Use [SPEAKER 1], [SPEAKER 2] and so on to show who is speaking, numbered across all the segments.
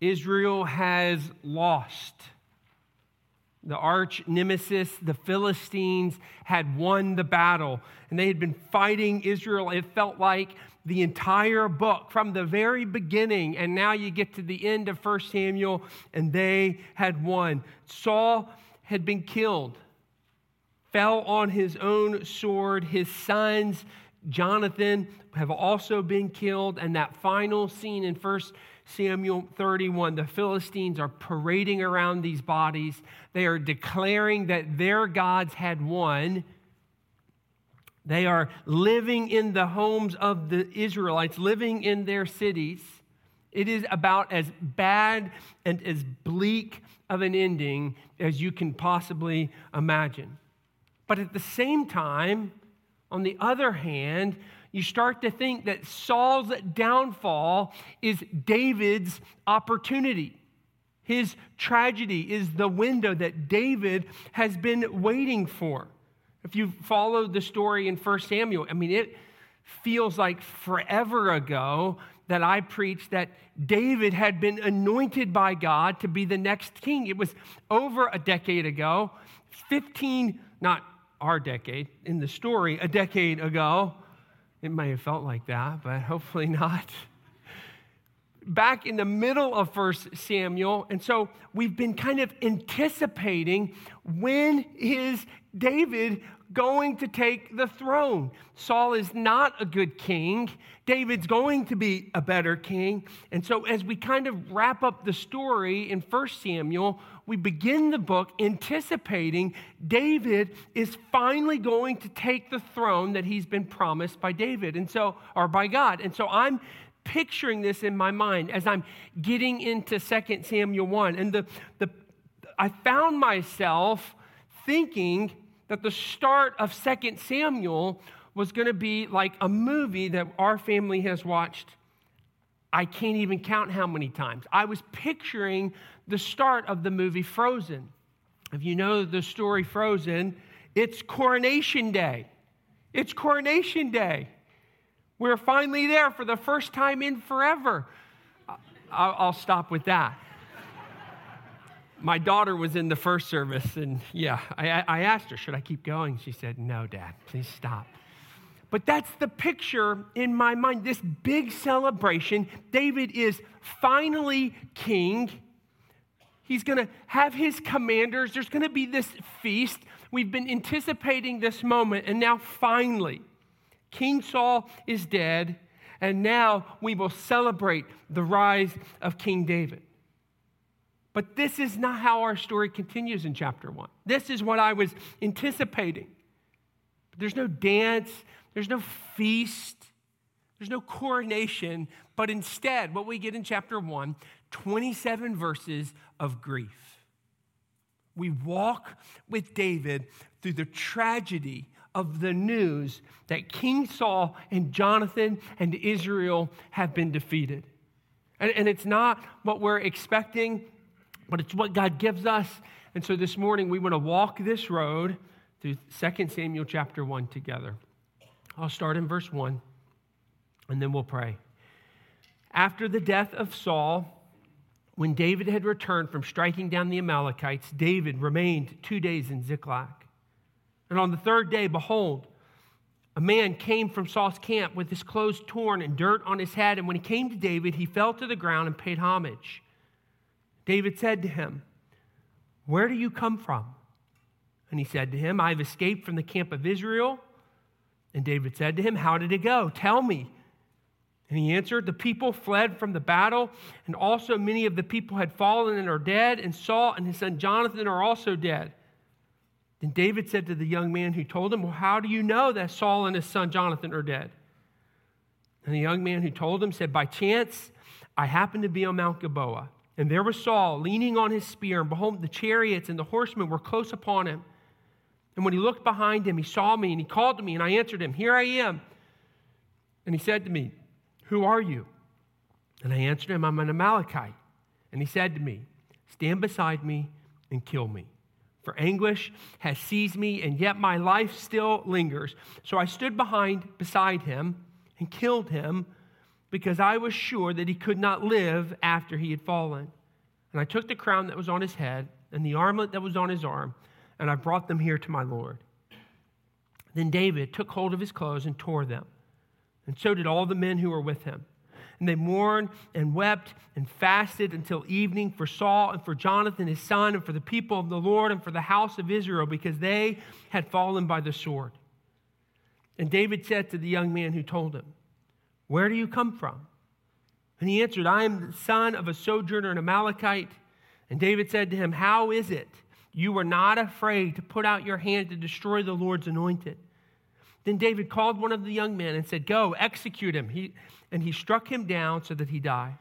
[SPEAKER 1] Israel has lost. The arch nemesis, the Philistines, had won the battle, and they had been fighting Israel. It felt like the entire book from the very beginning, and now you get to the end of 1 Samuel, and they had won. Saul had been killed, fell on his own sword. His sons, Jonathan, have also been killed, and that final scene in 1 Samuel 31, the Philistines are parading around these bodies. They are declaring that their gods had won. They are living in the homes of the Israelites, living in their cities. It is about as bad and as bleak of an ending as you can possibly imagine. But at the same time, on the other hand, you start to think that Saul's downfall is David's opportunity. His tragedy is the window that David has been waiting for. If you follow the story in 1 Samuel, I mean, it feels like forever ago that I preached that David had been anointed by God to be the next king. It was over a decade ago, 15, not our decade, in the story, a decade ago. It may have felt like that, but hopefully not. Back in the middle of First Samuel, and so we've been kind of anticipating when is David going to take the throne. Saul is not a good king. David's going to be a better king. And so, as we kind of wrap up the story in 1 Samuel, we begin the book anticipating David is finally going to take the throne that he's been promised by David and so or by God. And so I'm picturing this in my mind as I'm getting into 2 Samuel 1 and the the I found myself thinking that the start of 2 Samuel was going to be like a movie that our family has watched I can't even count how many times. I was picturing the start of the movie Frozen. If you know the story Frozen, it's coronation day. It's coronation day. We're finally there for the first time in forever. I'll stop with that. My daughter was in the first service, and yeah, I, I asked her, Should I keep going? She said, No, Dad, please stop. But that's the picture in my mind this big celebration. David is finally king. He's going to have his commanders. There's going to be this feast. We've been anticipating this moment, and now finally, King Saul is dead, and now we will celebrate the rise of King David. But this is not how our story continues in chapter one. This is what I was anticipating. There's no dance, there's no feast, there's no coronation, but instead, what we get in chapter one 27 verses of grief. We walk with David through the tragedy of the news that King Saul and Jonathan and Israel have been defeated. And, and, it's not what we're expecting, but it's what God gives us. And so this morning we want to walk this road through 2 Samuel chapter 1 together. I'll start in verse 1 and then we'll pray. After the death of Saul, when David had returned from striking down the Amalekites, David remained two days in Ziklag. And on the third day, behold, a man came from Saul's camp with his clothes torn and dirt on his head. And when he came to David, he fell to the ground and paid homage. David said to him, Where do you come from? And he said to him, I have escaped from the camp of Israel. And David said to him, How did it go? Tell me. And he answered, The people fled from the battle, and also many of the people had fallen and are dead, and Saul and his son Jonathan are also dead. Then David said to the young man who told him, Well, how do you know that Saul and his son Jonathan are dead? And the young man who told him said, By chance, I happened to be on Mount Gilboa, and there was Saul leaning on his spear, and behold, the chariots and the horsemen were close upon him. And when he looked behind him, he saw me, and he called to me, and I answered him, Here I am. And he said to me, who are you? And I answered him, I'm an Amalekite. And he said to me, Stand beside me and kill me. For anguish has seized me, and yet my life still lingers. So I stood behind, beside him, and killed him. Because I was sure that he could not live after he had fallen. And I took the crown that was on his head and the armlet that was on his arm, and I brought them here to my Lord. Then David took hold of his clothes and tore them, and so did all the men who were with him. And they mourned and wept and fasted until evening for Saul and for Jonathan his son and for the people of the Lord and for the house of Israel because they had fallen by the sword. And David said to the young man who told him, Where do you come from? And he answered, I am the son of a sojourner, an Amalekite. And David said to him, How is it you were not afraid to put out your hand to destroy the Lord's anointed? Then David called one of the young men and said, Go, execute him. He, and he struck him down so that he died.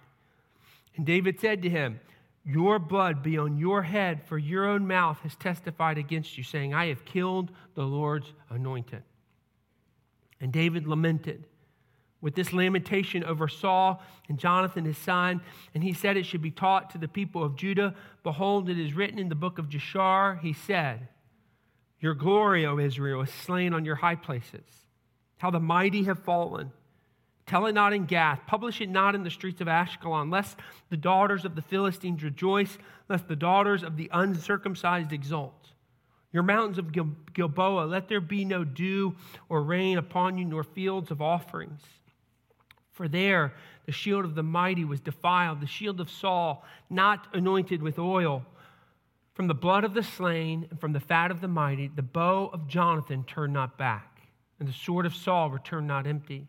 [SPEAKER 1] And David said to him, Your blood be on your head, for your own mouth has testified against you, saying, I have killed the Lord's anointed. And David lamented with this lamentation over Saul and Jonathan his son, and he said it should be taught to the people of Judah. Behold, it is written in the book of Jashar, he said, Your glory, O Israel, is slain on your high places. How the mighty have fallen. Tell it not in Gath, publish it not in the streets of Ashkelon, lest the daughters of the Philistines rejoice, lest the daughters of the uncircumcised exult. Your mountains of Gil- Gilboa, let there be no dew or rain upon you, nor fields of offerings. For there the shield of the mighty was defiled, the shield of Saul not anointed with oil. From the blood of the slain and from the fat of the mighty, the bow of Jonathan turned not back, and the sword of Saul returned not empty.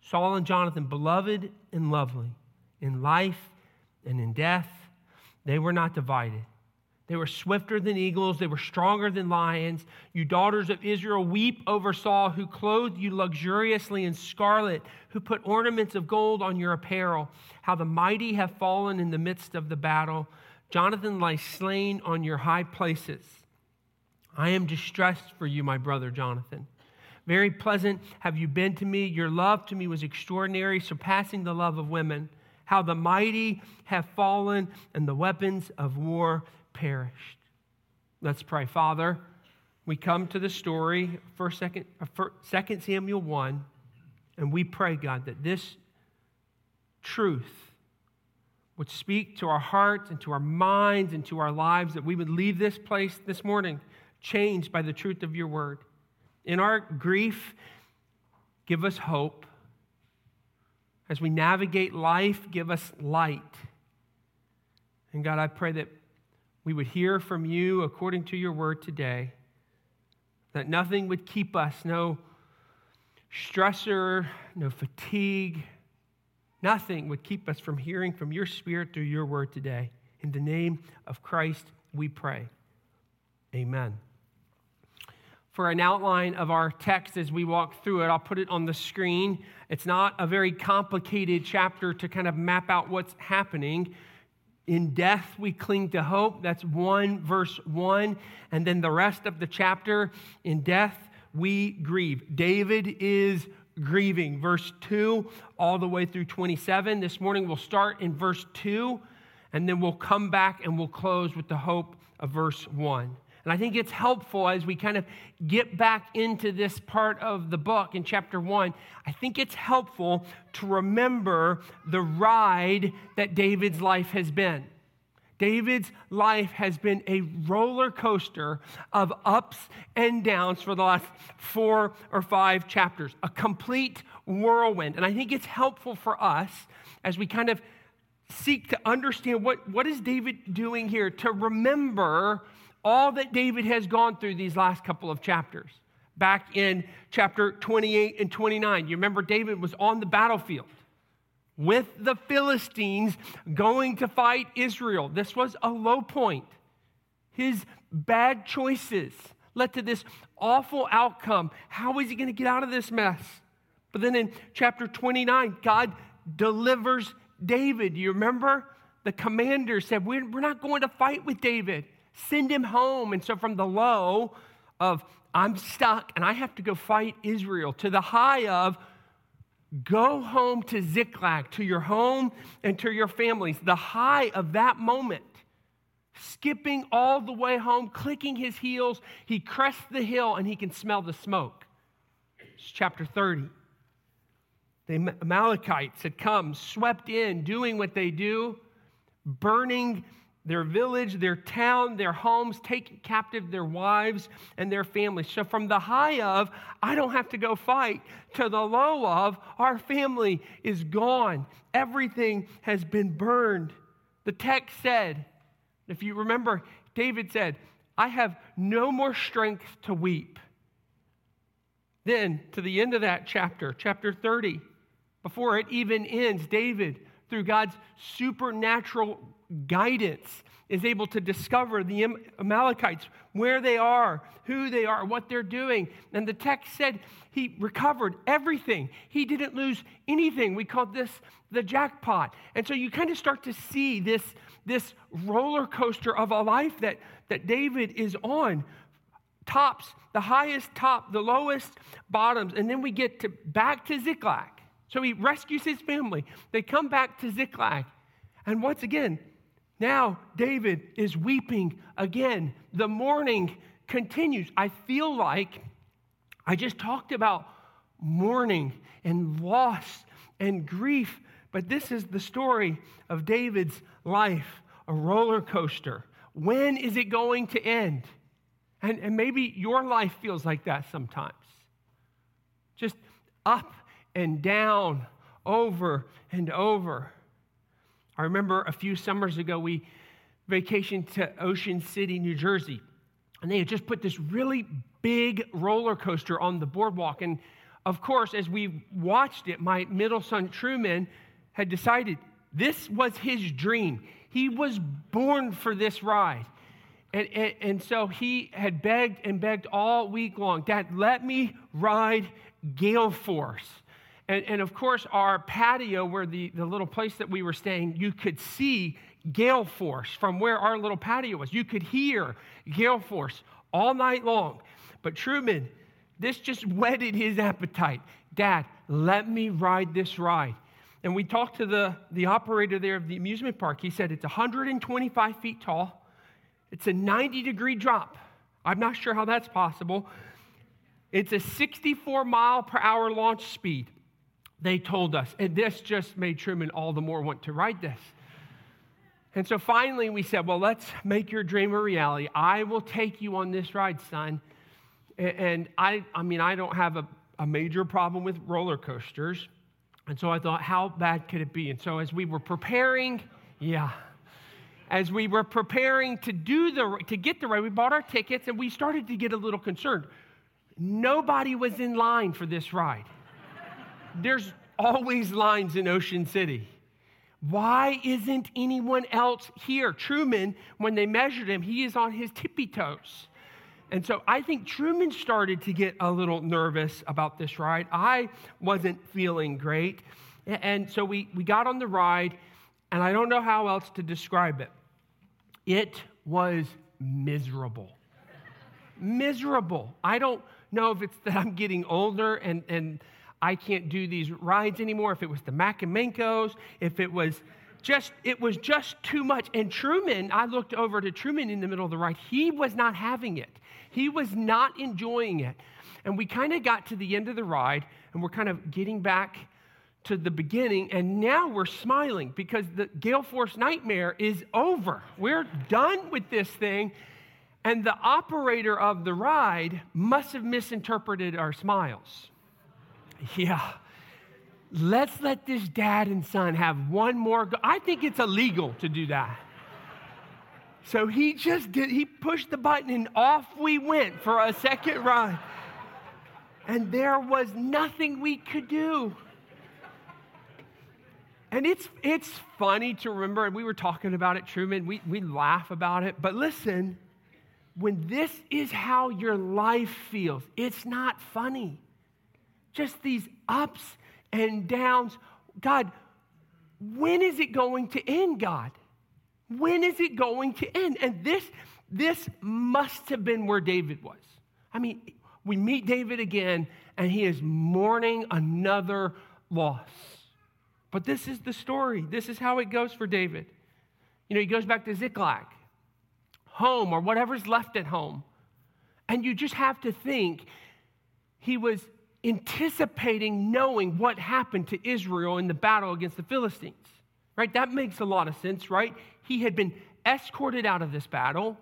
[SPEAKER 1] Saul and Jonathan, beloved and lovely, in life and in death, they were not divided. They were swifter than eagles. They were stronger than lions. You daughters of Israel, weep over Saul, who clothed you luxuriously in scarlet, who put ornaments of gold on your apparel. How the mighty have fallen in the midst of the battle. Jonathan lies slain on your high places. I am distressed for you, my brother Jonathan. Very pleasant have you been to me. Your love to me was extraordinary, surpassing the love of women. How the mighty have fallen, and the weapons of war perished. Let's pray. Father, we come to the story, first, second, uh, second Samuel 1, and we pray, God, that this truth would speak to our hearts and to our minds and to our lives, that we would leave this place this morning changed by the truth of your word. In our grief, give us hope. As we navigate life, give us light. And God, I pray that we would hear from you according to your word today, that nothing would keep us, no stressor, no fatigue, nothing would keep us from hearing from your spirit through your word today. In the name of Christ, we pray. Amen. For an outline of our text as we walk through it, I'll put it on the screen. It's not a very complicated chapter to kind of map out what's happening. In death, we cling to hope. That's 1 verse 1. And then the rest of the chapter, in death, we grieve. David is grieving. Verse 2 all the way through 27. This morning we'll start in verse 2, and then we'll come back and we'll close with the hope of verse 1. And I think it's helpful as we kind of get back into this part of the book in chapter one. I think it's helpful to remember the ride that David's life has been. David's life has been a roller coaster of ups and downs for the last four or five chapters, a complete whirlwind. And I think it's helpful for us as we kind of seek to understand what, what is David doing here to remember all that David has gone through these last couple of chapters. Back in chapter 28 and 29, you remember David was on the battlefield with the Philistines going to fight Israel. This was a low point. His bad choices led to this awful outcome. How is he going to get out of this mess? But then in chapter 29, God delivers David. You remember? The commander said, We're, not going to fight with David send him home. And so, from the low of, I'm stuck and I have to go fight Israel, to the high of, go home to Ziklag, to your home and to your families. The high of that moment, skipping all the way home, clicking his heels, he crests the hill and he can smell the smoke. It's chapter 30. The Amalekites had come, swept in, doing what they do, burning their village, their town, their homes, take captive their wives and their families. So, from the high of, I don't have to go fight, to the low of, our family is gone. Everything has been burned. The text said, if you remember, David said, I have no more strength to weep. Then, to the end of that chapter, chapter 30, before it even ends, David, through God's supernatural guidance, is able to discover the Amalekites, where they are, who they are, what they're doing. And the text said he recovered everything. He didn't lose anything. We called this the jackpot. And so you kind of start to see this, this roller coaster of a life that, that David is on. Tops, the highest top, the lowest bottoms. And then we get to back to Ziklag. So he rescues his family. They come back to Ziklag. And once again, now David is weeping again. The mourning continues. I feel like I just talked about mourning and loss and grief, but this is the story of David's life a roller coaster. When is it going to end? And, and maybe your life feels like that sometimes. Just up and down, over and over. I remember a few summers ago, we vacationed to Ocean City, New Jersey, and they had just put this really big roller coaster on the boardwalk. And of course, as we watched it, my middle son Truman had decided this was his dream. He was born for this ride. And, and, and, so he had begged and begged all week long Dad, let me ride Gale Force. And, and of course, our patio, where the, the little place that we were staying, you could see gale force from where our little patio was. You could hear gale force all night long. But Truman, this just whetted his appetite. Dad, let me ride this ride. And we talked to the, the operator there of the amusement park. He said it's 125 feet tall, it's a 90 degree drop. I'm not sure how that's possible. It's a 64 mile per hour launch speed they told us. And this just made Truman all the more want to write this. And so finally we said, well, let's make your dream a reality. I will take you on this ride, son. And I, I mean, I don't have a, a major problem with roller coasters. And so I thought, how bad could it be? And so as we were preparing, yeah, as we were preparing to do the to get the ride, we bought our tickets and we started to get a little concerned. Nobody was in line for this ride there's always lines in Ocean City. Why isn't anyone else here? Truman, when they measured him, he is on his tippy toes. And so I think Truman started to get a little nervous about this ride. I wasn't feeling great. And so we, we got on the ride, and I don't know how else to describe it. It was miserable. miserable. I don't know if it's that I'm getting older and, and I can't do these rides anymore. If it was the Mac if it was just, it was just too much. And Truman, I looked over to Truman in the middle of the ride. He was not having it. He was not enjoying it. And we kind of got to the end of the ride and we're kind of getting back to the beginning. And now we're smiling because the Gale Force nightmare is over. We're done with this thing. And the operator of the ride must have misinterpreted our smiles. Yeah. Let's let this dad and son have one more. Go- I think it's illegal to do that. So he just did, he pushed the button and off we went for a second ride. And there was nothing we could do. And it's, it's funny to remember, and we were talking about it, Truman, we, we laugh about it. But listen, when this is how your life feels, it's not funny just these ups and downs. God, when is it going to end, God? When is it going to end? And this, this must have been where David was. I mean, we meet David again, and he is mourning another loss. But this is the story. This is how it goes for David. You know, he goes back to Ziklag, home, or whatever's left at home. And you just have to think he was anticipating knowing what happened to Israel in the battle against the Philistines. Right? That makes a lot of sense, right? He had been escorted out of this battle.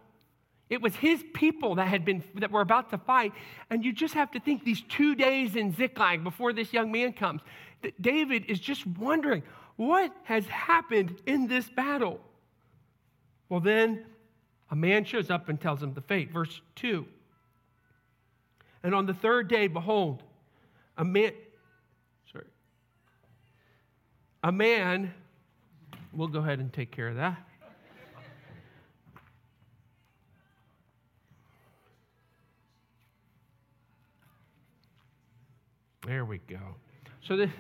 [SPEAKER 1] It was his people that had been that were about to fight, and you just have to think these two days in Ziklag before this young man comes. That David is just wondering what has happened in this battle. Well, then a man shows up and tells him the fate. Verse two. And on the third day, behold, a man. Sorry. A man. We'll go ahead and take care of that. There we go. So the,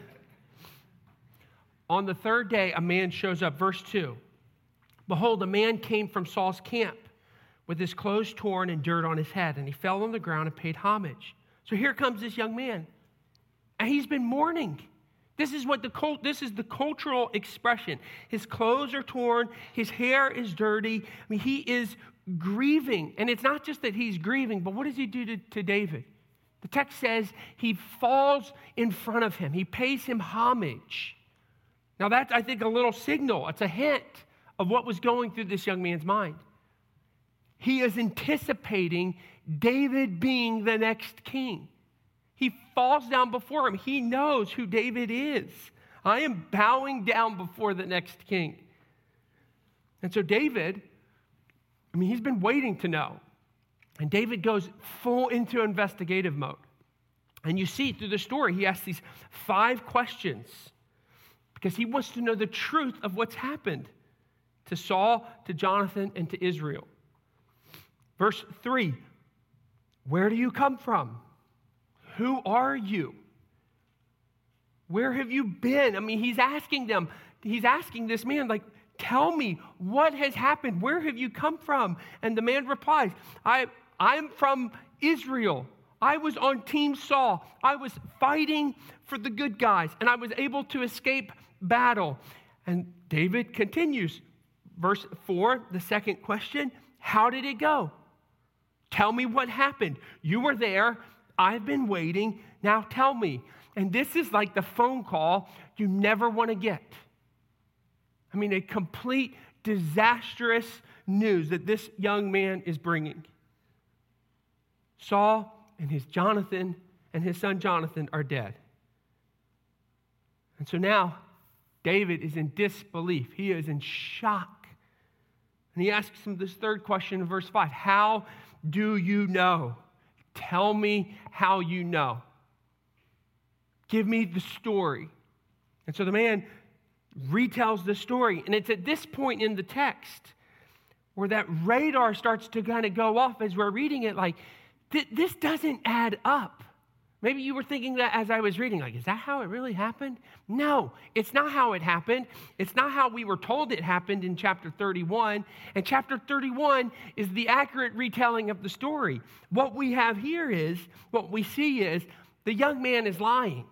[SPEAKER 1] on the third day, a man shows up. Verse 2 Behold, a man came from Saul's camp with his clothes torn and dirt on his head, and he fell on the ground and paid homage. So here comes this young man, and he's been mourning. This is what the cult, this is the cultural expression. His clothes are torn, his hair is dirty. I mean, he is grieving. And it's not just that he's grieving, but what does he do to, to David? The text says he falls in front of him, he pays him homage. Now, that's, I think, a little signal. It's a hint of what was going through this young man's mind. He is anticipating David being the next king. He falls down before him. He knows who David is. I am bowing down before the next king. And so, David, I mean, he's been waiting to know. And David goes full into investigative mode. And you see through the story, he asks these five questions because he wants to know the truth of what's happened to Saul, to Jonathan, and to Israel. Verse 3 Where do you come from? Who are you? Where have you been? I mean, he's asking them, he's asking this man, like, tell me what has happened. Where have you come from? And the man replies, I, I'm from Israel. I was on Team Saul. I was fighting for the good guys, and I was able to escape battle. And David continues, verse 4, the second question How did it go? Tell me what happened. You were there. I've been waiting. Now tell me. And this is like the phone call you never want to get. I mean, a complete disastrous news that this young man is bringing. Saul and his Jonathan and his son Jonathan are dead. And so now David is in disbelief. He is in shock. And he asks him this third question in verse 5 How do you know? Tell me how you know. Give me the story. And so the man retells the story. And it's at this point in the text where that radar starts to kind of go off as we're reading it like, this doesn't add up. Maybe you were thinking that as I was reading, like, is that how it really happened? No, it's not how it happened. It's not how we were told it happened in chapter 31. And chapter 31 is the accurate retelling of the story. What we have here is, what we see is, the young man is lying.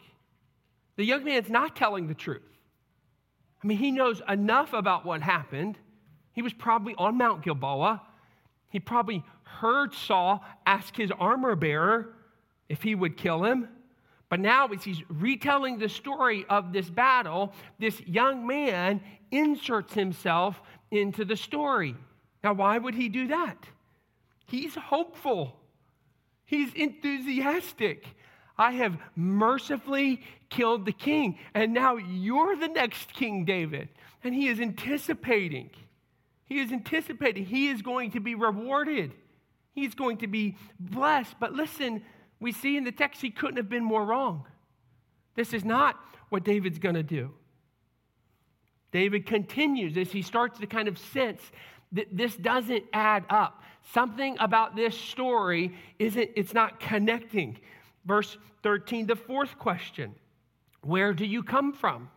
[SPEAKER 1] The young man's not telling the truth. I mean, he knows enough about what happened. He was probably on Mount Gilboa. He probably heard Saul ask his armor bearer if he would kill him. But now, as he's retelling the story of this battle, this young man inserts himself into the story. Now, why would he do that? He's hopeful, he's enthusiastic. I have mercifully killed the king, and now you're the next King David. And he is anticipating. He is anticipating. He is going to be rewarded. He's going to be blessed. But listen, we see in the text he couldn't have been more wrong. This is not what David's going to do. David continues as he starts to kind of sense that this doesn't add up. Something about this story isn't, it's not connecting. Verse 13, the fourth question Where do you come from?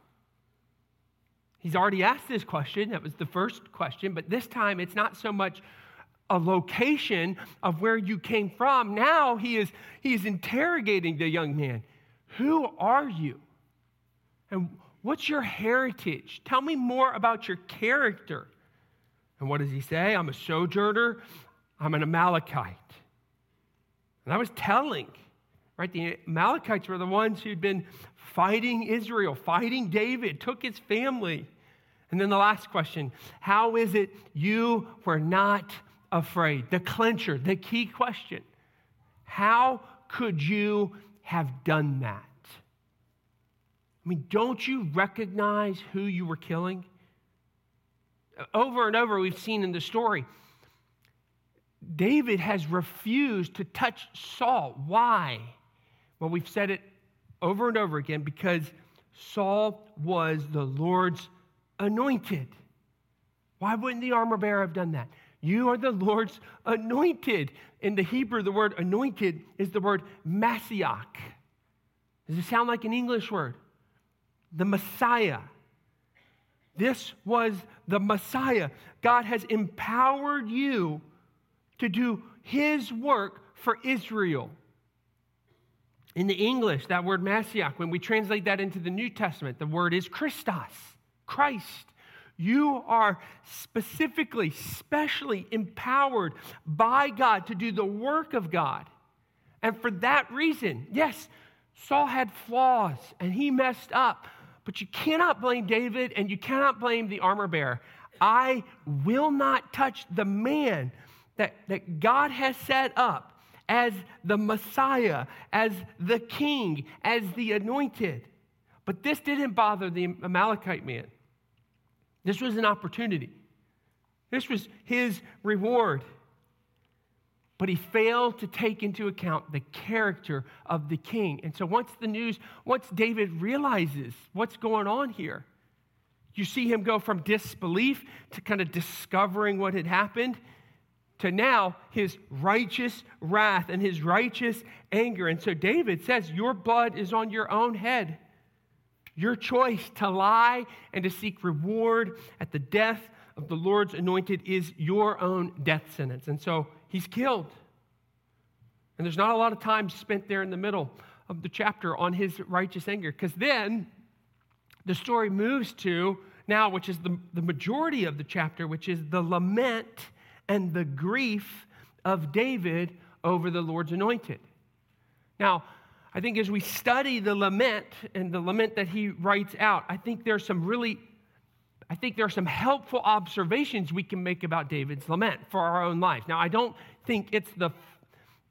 [SPEAKER 1] He's already asked this question. That was the first question, but this time it's not so much a location of where you came from. Now he is, he is interrogating the young man. Who are you? And what's your heritage? Tell me more about your character. And what does he say? I'm a sojourner, I'm an Amalekite. And I was telling right? The Amalekites were the ones who'd been fighting Israel, fighting David, took his family. And then the last question How is it you were not afraid? The clincher, the key question. How could you have done that? I mean, don't you recognize who you were killing? Over and over, we've seen in the story, David has refused to touch Saul. Why? Well, we've said it over and over again because Saul was the Lord's anointed. Why wouldn't the armor bearer have done that? You are the Lord's anointed. In the Hebrew, the word anointed is the word Messiah. Does it sound like an English word? The Messiah. This was the Messiah. God has empowered you to do his work for Israel. In the English, that word Messiah, when we translate that into the New Testament, the word is Christos, Christ. You are specifically, specially empowered by God to do the work of God. And for that reason, yes, Saul had flaws and he messed up, but you cannot blame David and you cannot blame the armor bearer. I will not touch the man that, that God has set up as the Messiah, as the king, as the anointed. But this didn't bother the Amalekite man. This was an opportunity. This was his reward. But he failed to take into account the character of the king. And so once the news, once David realizes what's going on here, you see him go from disbelief to kind of discovering what had happened to now his righteous wrath and his righteous anger. And so David says, Your blood is on your own head. Your choice to lie and to seek reward at the death of the Lord's anointed is your own death sentence. And so he's killed. And there's not a lot of time spent there in the middle of the chapter on his righteous anger, because then the story moves to now, which is the, the majority of the chapter, which is the lament and the grief of David over the Lord's anointed. Now, I think as we study the lament and the lament that he writes out, I think there's some really I think there are some helpful observations we can make about David's lament for our own lives. Now, I don't think it's the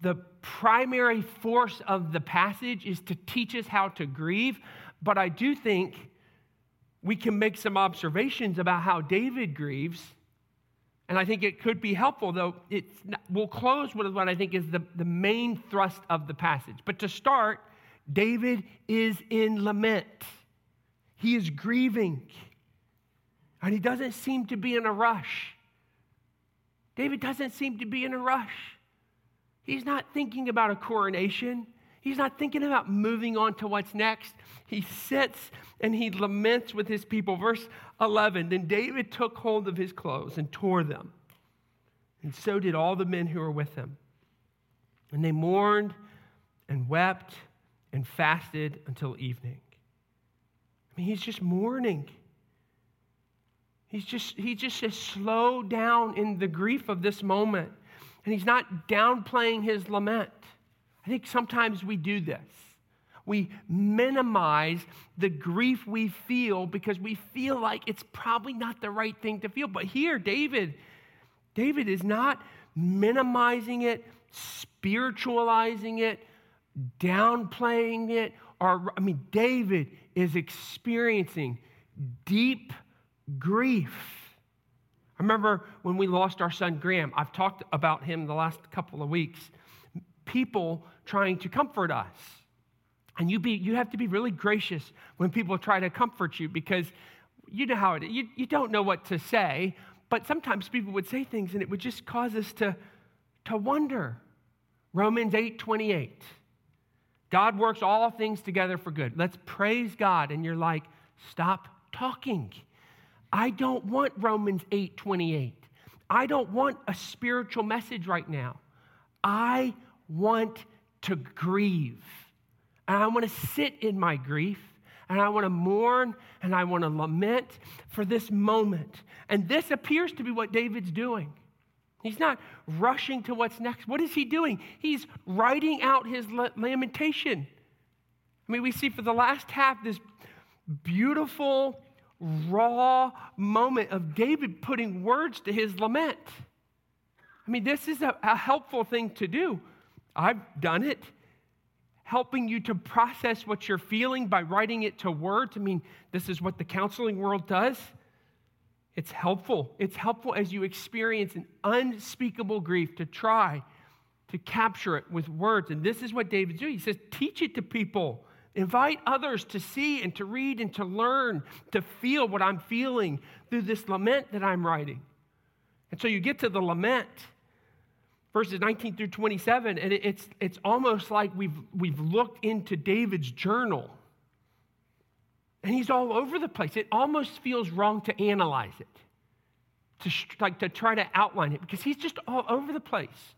[SPEAKER 1] the primary force of the passage is to teach us how to grieve, but I do think we can make some observations about how David grieves and I think it could be helpful, though it's not, we'll close with what I think is the, the main thrust of the passage. But to start, David is in lament. He is grieving. And he doesn't seem to be in a rush. David doesn't seem to be in a rush. He's not thinking about a coronation. He's not thinking about moving on to what's next. He sits and he laments with his people. Verse 11 Then David took hold of his clothes and tore them, and so did all the men who were with him. And they mourned and wept and fasted until evening. I mean, he's just mourning. He's just, he just says, slow down in the grief of this moment. And he's not downplaying his lament. I think sometimes we do this. We minimize the grief we feel because we feel like it's probably not the right thing to feel. But here, David, David is not minimizing it, spiritualizing it, downplaying it, or I mean, David is experiencing deep grief. I remember when we lost our son Graham, I've talked about him the last couple of weeks. People trying to comfort us. And you, be, you have to be really gracious when people try to comfort you because you know how it is. You, you don't know what to say, but sometimes people would say things and it would just cause us to, to wonder. Romans 8 28. God works all things together for good. Let's praise God. And you're like, stop talking. I don't want Romans 8 28. I don't want a spiritual message right now. I want to grieve. And I want to sit in my grief and I want to mourn and I want to lament for this moment. And this appears to be what David's doing. He's not rushing to what's next. What is he doing? He's writing out his lamentation. I mean, we see for the last half this beautiful, raw moment of David putting words to his lament. I mean, this is a, a helpful thing to do. I've done it. Helping you to process what you're feeling by writing it to words. I mean, this is what the counseling world does. It's helpful. It's helpful as you experience an unspeakable grief to try to capture it with words. And this is what David's doing. He says, teach it to people. Invite others to see and to read and to learn, to feel what I'm feeling through this lament that I'm writing. And so you get to the lament, verses 19 through 27, and it's, it's almost like we've, we've looked into David's journal. And he's all over the place. It almost feels wrong to analyze it, to, like, to try to outline it, because he's just all over the place.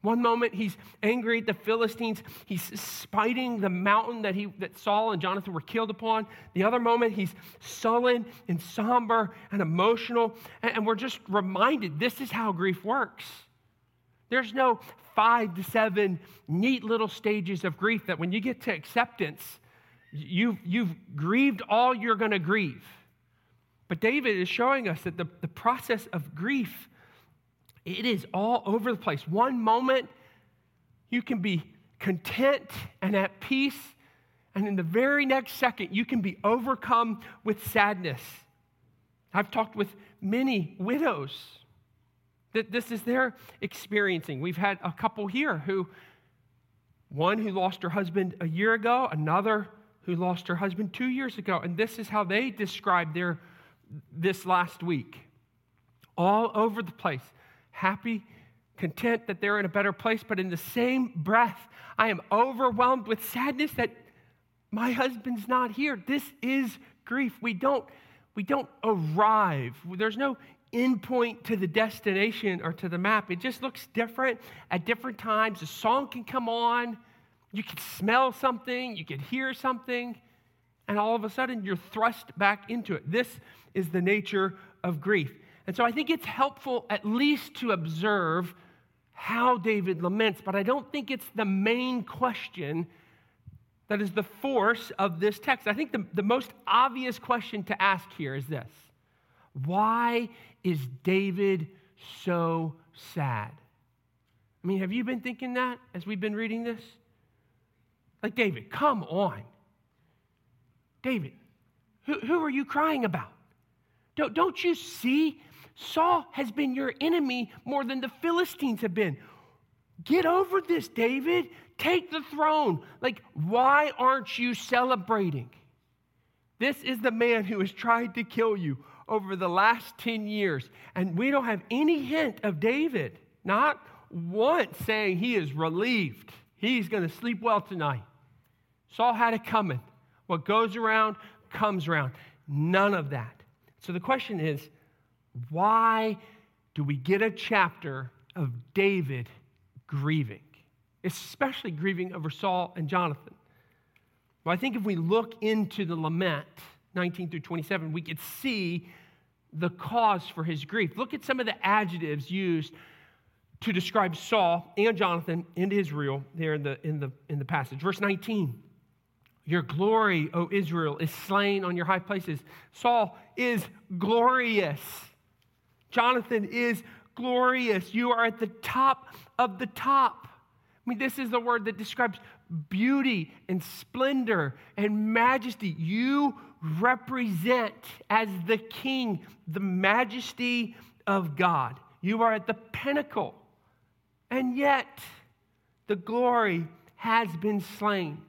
[SPEAKER 1] One moment he's angry at the Philistines. He's spiting the mountain that, he, that Saul and Jonathan were killed upon. The other moment he's sullen and somber and emotional. And, and we're just reminded this is how grief works. There's no five to seven neat little stages of grief that when you get to acceptance, you've, you've grieved all you're going to grieve. But David is showing us that the, the process of grief it is all over the place. One moment, you can be content and at peace, and in the very next second, you can be overcome with sadness. I've talked with many widows that this is their experiencing. We've had a couple here who, one who lost her husband a year ago, another who lost her husband two years ago, and this is how they described their this last week. All over the place happy, content that they're in a better place, but in the same breath, I am overwhelmed with sadness that my husband's not here. This is grief. We don't, we don't arrive. There's no endpoint to the destination or to the map. It just looks different at different times. A song can come on, you can smell something, you can hear something, and all of a sudden you're thrust back into it. This is the nature of grief. And so I think it's helpful at least to observe how David laments, but I don't think it's the main question that is the force of this text. I think the, the most obvious question to ask here is this Why is David so sad? I mean, have you been thinking that as we've been reading this? Like, David, come on. David, who, who are you crying about? Don't, don't you see Saul has been your enemy more than the Philistines have been. Get over this, David. Take the throne. Like, why aren't you celebrating? This is the man who has tried to kill you over the last 10 years. And we don't have any hint of David, not once saying he is relieved. He's going to sleep well tonight. Saul had it coming. What goes around comes around. None of that. So the question is why do we get a chapter of David grieving, especially grieving over Saul and Jonathan? Well, I think if we look into the lament, 19 through 27, we could see the cause for his grief. Look at some of the adjectives used to describe Saul and Jonathan and Israel there in the, in the, in the passage. Verse 19 Your glory, O Israel, is slain on your high places. Saul is glorious. Jonathan is glorious. You are at the top of the top. I mean, this is the word that describes beauty and splendor and majesty. You represent as the king the majesty of God. You are at the pinnacle. And yet, the glory has been slain.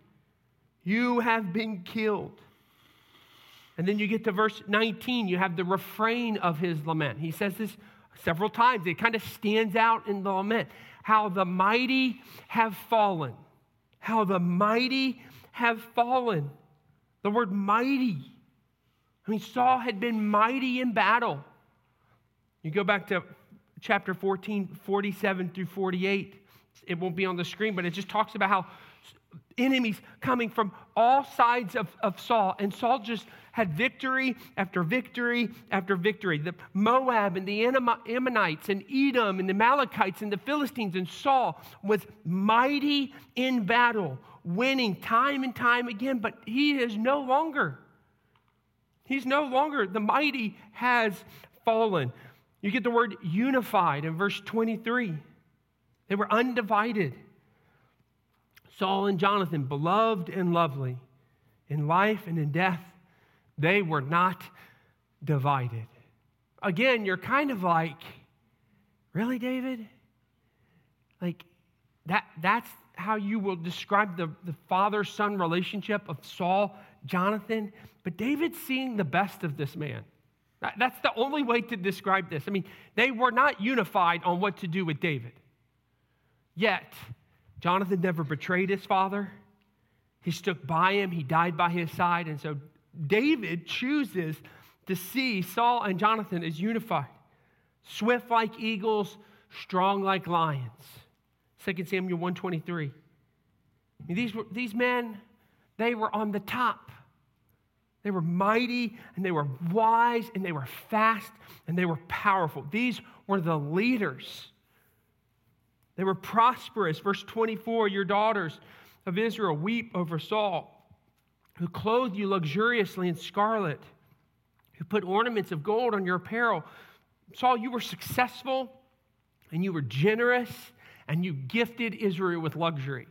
[SPEAKER 1] You have been killed. And then you get to verse 19, you have the refrain of his lament. He says this several times. It kind of stands out in the lament. How the mighty have fallen. How the mighty have fallen. The word mighty. I mean, Saul had been mighty in battle. You go back to chapter 14, 47 through 48. It won't be on the screen, but it just talks about how enemies coming from all sides of, of Saul, and Saul just had victory after victory after victory. The Moab and the Ammonites and Edom and the Amalekites and the Philistines and Saul was mighty in battle, winning time and time again, but he is no longer. He's no longer. The mighty has fallen. You get the word unified in verse 23. They were undivided. Saul and Jonathan, beloved and lovely, in life and in death, they were not divided. Again, you're kind of like, really, David? Like, that, that's how you will describe the, the father son relationship of Saul, Jonathan. But David's seeing the best of this man. That's the only way to describe this. I mean, they were not unified on what to do with David. Yet, Jonathan never betrayed his father. He stuck by him, he died by his side. And so David chooses to see Saul and Jonathan as unified, swift like eagles, strong like lions. 2 Samuel 123. I mean, these, were, these men, they were on the top. They were mighty and they were wise and they were fast and they were powerful. These were the leaders. They were prosperous. Verse 24 Your daughters of Israel weep over Saul, who clothed you luxuriously in scarlet, who put ornaments of gold on your apparel. Saul, you were successful and you were generous and you gifted Israel with luxury.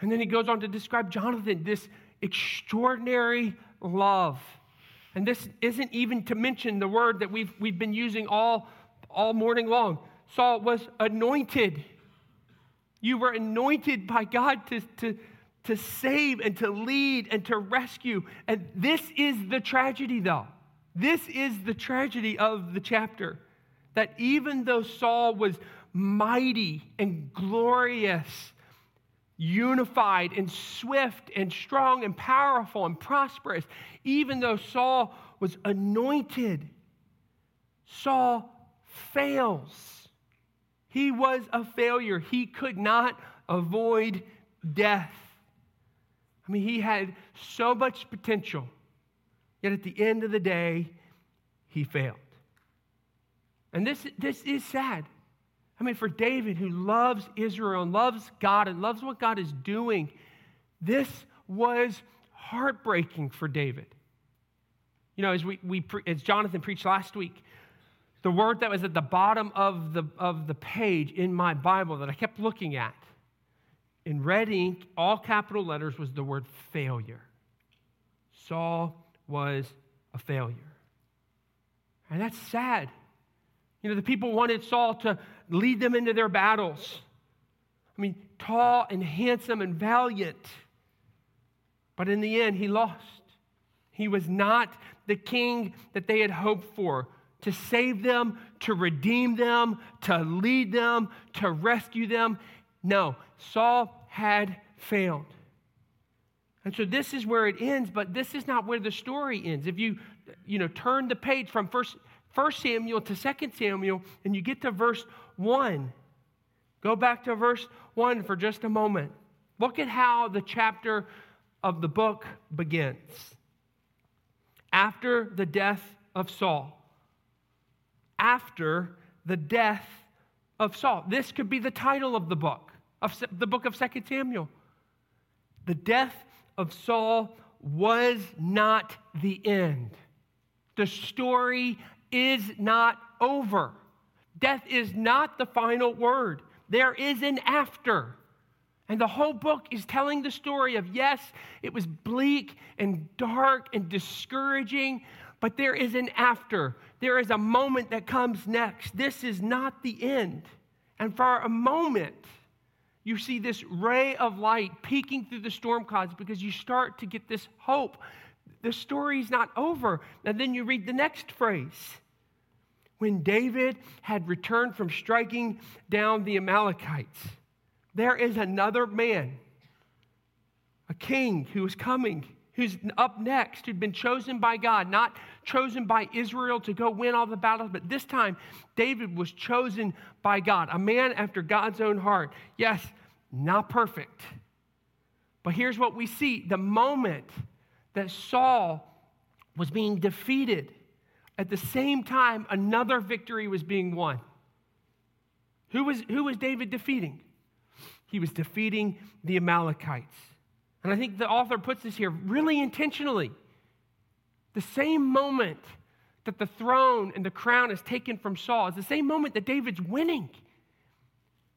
[SPEAKER 1] And then he goes on to describe Jonathan, this extraordinary love. And this isn't even to mention the word that we've, we've been using all, all morning long. Saul was anointed. You were anointed by God to, to, to save and to lead and to rescue. And this is the tragedy, though. This is the tragedy of the chapter. That even though Saul was mighty and glorious, unified and swift and strong and powerful and prosperous, even though Saul was anointed, Saul fails. He was a failure. He could not avoid death. I mean, he had so much potential, yet at the end of the day, he failed. And this, this is sad. I mean, for David, who loves Israel and loves God and loves what God is doing, this was heartbreaking for David. You know, as, we, we, as Jonathan preached last week, the word that was at the bottom of the, of the page in my Bible that I kept looking at in red ink, all capital letters, was the word failure. Saul was a failure. And that's sad. You know, the people wanted Saul to lead them into their battles. I mean, tall and handsome and valiant. But in the end, he lost. He was not the king that they had hoped for to save them, to redeem them, to lead them, to rescue them. No, Saul had failed. And so this is where it ends, but this is not where the story ends. If you, you know, turn the page from first, first Samuel to Second Samuel and you get to verse 1. Go back to verse 1 for just a moment. Look at how the chapter of the book begins. After the death of Saul. After the death of Saul. This could be the title of the book, of the book of Second Samuel. The death of Saul was not the end. The story is not over. Death is not the final word, there is an after. And the whole book is telling the story of yes, it was bleak and dark and discouraging, but there is an after. There is a moment that comes next. This is not the end. And for a moment, you see this ray of light peeking through the storm clouds because you start to get this hope. The story's not over. And then you read the next phrase when David had returned from striking down the Amalekites, there is another man, a king who is coming, who's up next, who'd been chosen by God, not chosen by Israel to go win all the battles, but this time David was chosen by God, a man after God's own heart. Yes, not perfect. But here's what we see the moment that Saul was being defeated, at the same time, another victory was being won. Who was, who was David defeating? He was defeating the Amalekites. And I think the author puts this here really intentionally. The same moment that the throne and the crown is taken from Saul is the same moment that David's winning.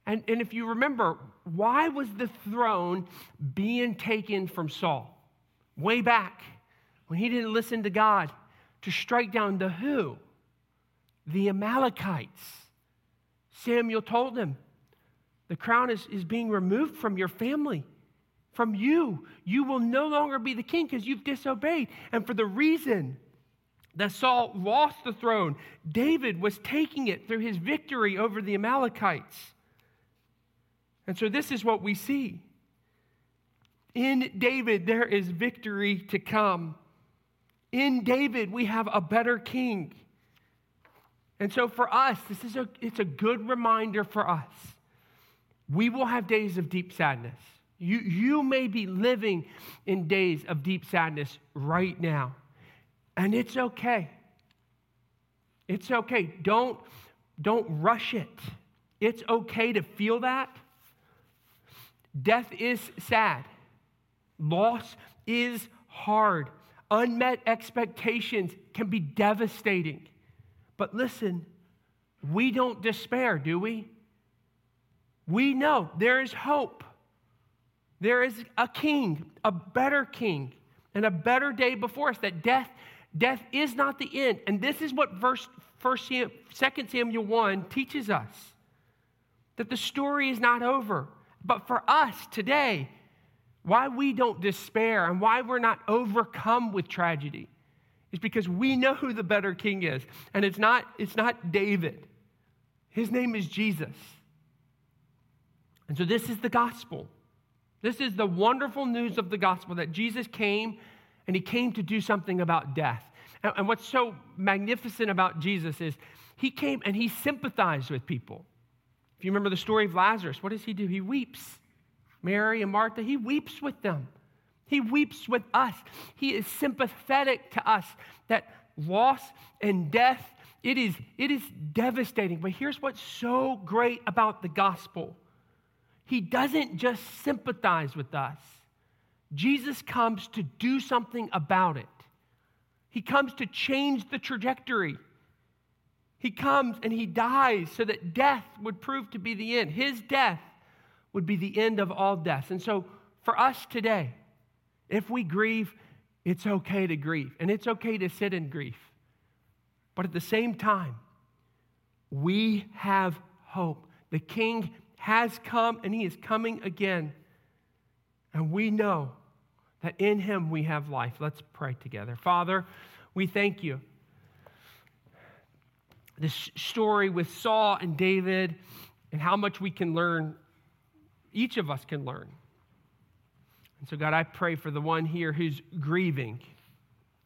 [SPEAKER 1] And, and if you remember, why was the throne being taken from Saul? Way back when he didn't listen to God to strike down the who? The Amalekites. Samuel told him, The crown is, is being removed from your family, from you. You will no longer be the king because you've disobeyed. And for the reason that Saul lost the throne, David was taking it through his victory over the Amalekites. And so this is what we see. In David, there is victory to come. In David, we have a better king. And so for us, this is a, it's a good reminder for us. We will have days of deep sadness. You, you may be living in days of deep sadness right now. And it's okay. It's okay. Don't, don't rush it. It's okay to feel that. Death is sad. Loss is hard. Unmet expectations can be devastating. But listen, we don't despair, do we? We know there is hope. There is a king, a better king, and a better day before us. That death, death is not the end. And this is what verse First, 2 Samuel 1 teaches us. That the story is not over. But for us today, why we don't despair and why we're not overcome with tragedy is because we know who the better king is. And it's not, it's not David, his name is Jesus. And so this is the gospel. This is the wonderful news of the gospel that Jesus came and he came to do something about death. And, and what's so magnificent about Jesus is he came and he sympathized with people. If you remember the story of Lazarus, what does he do? He weeps. Mary and Martha, he weeps with them. He weeps with us. He is sympathetic to us that loss and death, it is, it is devastating. But here's what's so great about the gospel He doesn't just sympathize with us, Jesus comes to do something about it. He comes to change the trajectory. He comes and he dies so that death would prove to be the end. His death would be the end of all deaths. And so for us today, if we grieve, it's okay to grieve and it's okay to sit in grief. But at the same time, we have hope. The King has come and he is coming again. And we know that in him we have life. Let's pray together. Father, we thank you this story with Saul and David and how much we can learn, each of us can learn. And so, God, I pray for the one here who's grieving,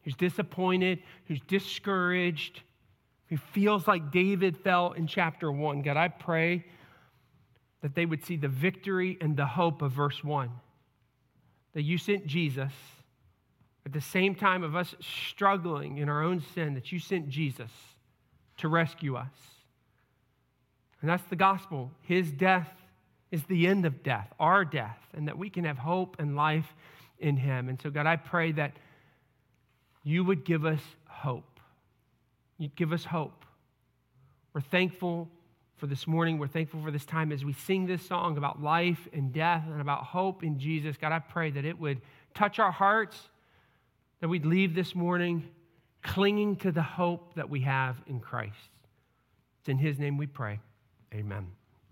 [SPEAKER 1] who's disappointed, who's discouraged, who feels like David felt in chapter one. God, I pray that they would see the victory and the hope of verse one. That you sent Jesus at the same time of us struggling in our own sin, that you sent Jesus to rescue us. And that's the gospel. His death is the end of death, our death, and that we can have hope and life in Him. And so, God, I pray that you would give us hope. You'd give us hope. We're thankful for this morning. We're thankful for this time as we sing this song about life and death and about hope in Jesus. God, I pray that it would touch our hearts, that we'd leave this morning clinging to the hope that we have in Christ. It's in His name we pray. Amen.